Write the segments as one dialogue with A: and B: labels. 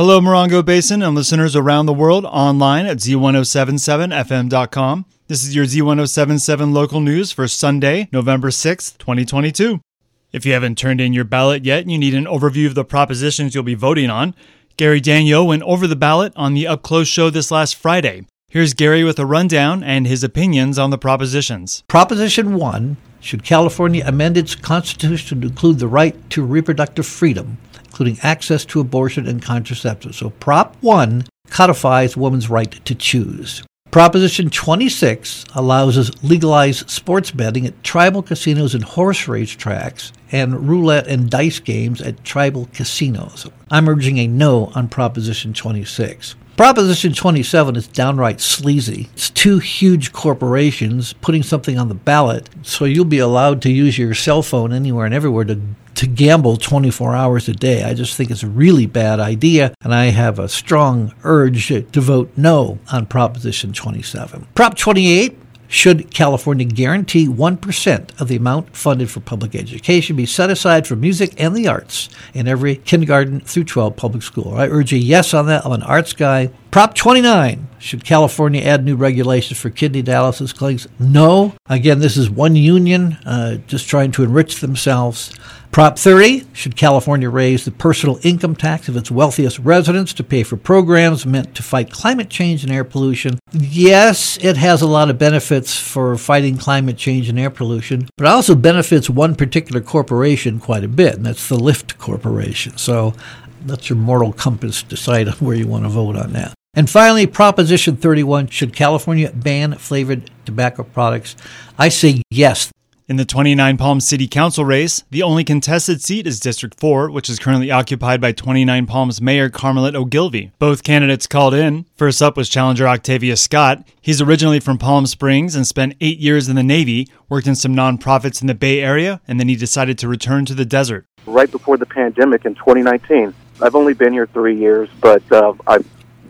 A: Hello, Morongo Basin and listeners around the world online at z1077fm.com. This is your Z1077 local news for Sunday, November 6th, 2022. If you haven't turned in your ballot yet and you need an overview of the propositions you'll be voting on, Gary Daniel went over the ballot on the Up Close show this last Friday. Here's Gary with a rundown and his opinions on the propositions.
B: Proposition 1 Should California amend its constitution to include the right to reproductive freedom, including access to abortion and contraceptives. So, Prop 1 codifies woman's right to choose. Proposition 26 allows us legalized sports betting at tribal casinos and horse race tracks and roulette and dice games at tribal casinos. I'm urging a no on Proposition 26. Proposition 27 is downright sleazy. It's two huge corporations putting something on the ballot, so you'll be allowed to use your cell phone anywhere and everywhere to to gamble 24 hours a day. I just think it's a really bad idea, and I have a strong urge to vote no on Proposition 27. Prop 28 should California guarantee 1% of the amount funded for public education be set aside for music and the arts in every kindergarten through 12 public school? I urge a yes on that. I'm an arts guy. Prop 29 should California add new regulations for kidney dialysis clinics? No. Again, this is one union uh, just trying to enrich themselves. Prop 30 should California raise the personal income tax of its wealthiest residents to pay for programs meant to fight climate change and air pollution? Yes, it has a lot of benefits for fighting climate change and air pollution, but it also benefits one particular corporation quite a bit, and that's the Lyft Corporation. So let your moral compass decide where you want to vote on that. And finally, Proposition 31 should California ban flavored tobacco products? I say yes.
A: In the 29 Palms City Council race, the only contested seat is District 4, which is currently occupied by 29 Palms Mayor Carmelette Ogilvie. Both candidates called in. First up was challenger Octavius Scott. He's originally from Palm Springs and spent eight years in the Navy, worked in some nonprofits in the Bay Area, and then he decided to return to the desert.
C: Right before the pandemic in 2019. I've only been here three years, but uh, I,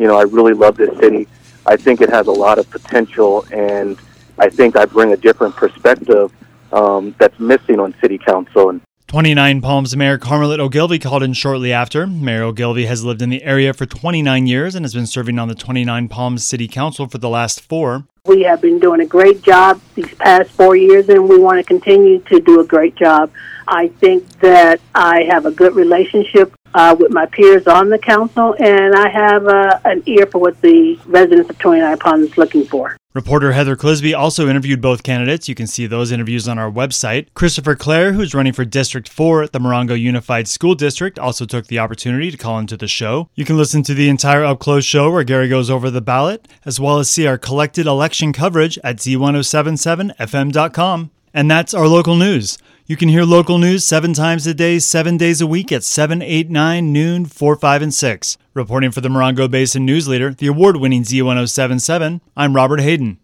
C: you know, I really love this city. I think it has a lot of potential, and I think I bring a different perspective um, that's missing on city council. And
A: 29 Palms Mayor Carmelette Ogilvie called in shortly after. Mayor Ogilvie has lived in the area for 29 years and has been serving on the 29 Palms City Council for the last four.
D: We have been doing a great job these past four years, and we want to continue to do a great job. I think that I have a good relationship uh, with my peers on the council, and I have uh, an ear for what the residents of 29 Palms is looking for.
A: Reporter Heather Clisby also interviewed both candidates. You can see those interviews on our website. Christopher Clare, who's running for District 4 at the Morongo Unified School District, also took the opportunity to call into the show. You can listen to the entire Up Close show where Gary goes over the ballot, as well as see our collected election coverage at z1077fm.com. And that's our local news. You can hear local news seven times a day, seven days a week at 7, 8, 9, noon, 4, 5, and 6. Reporting for the Morongo Basin News Leader, the award winning Z1077, I'm Robert Hayden.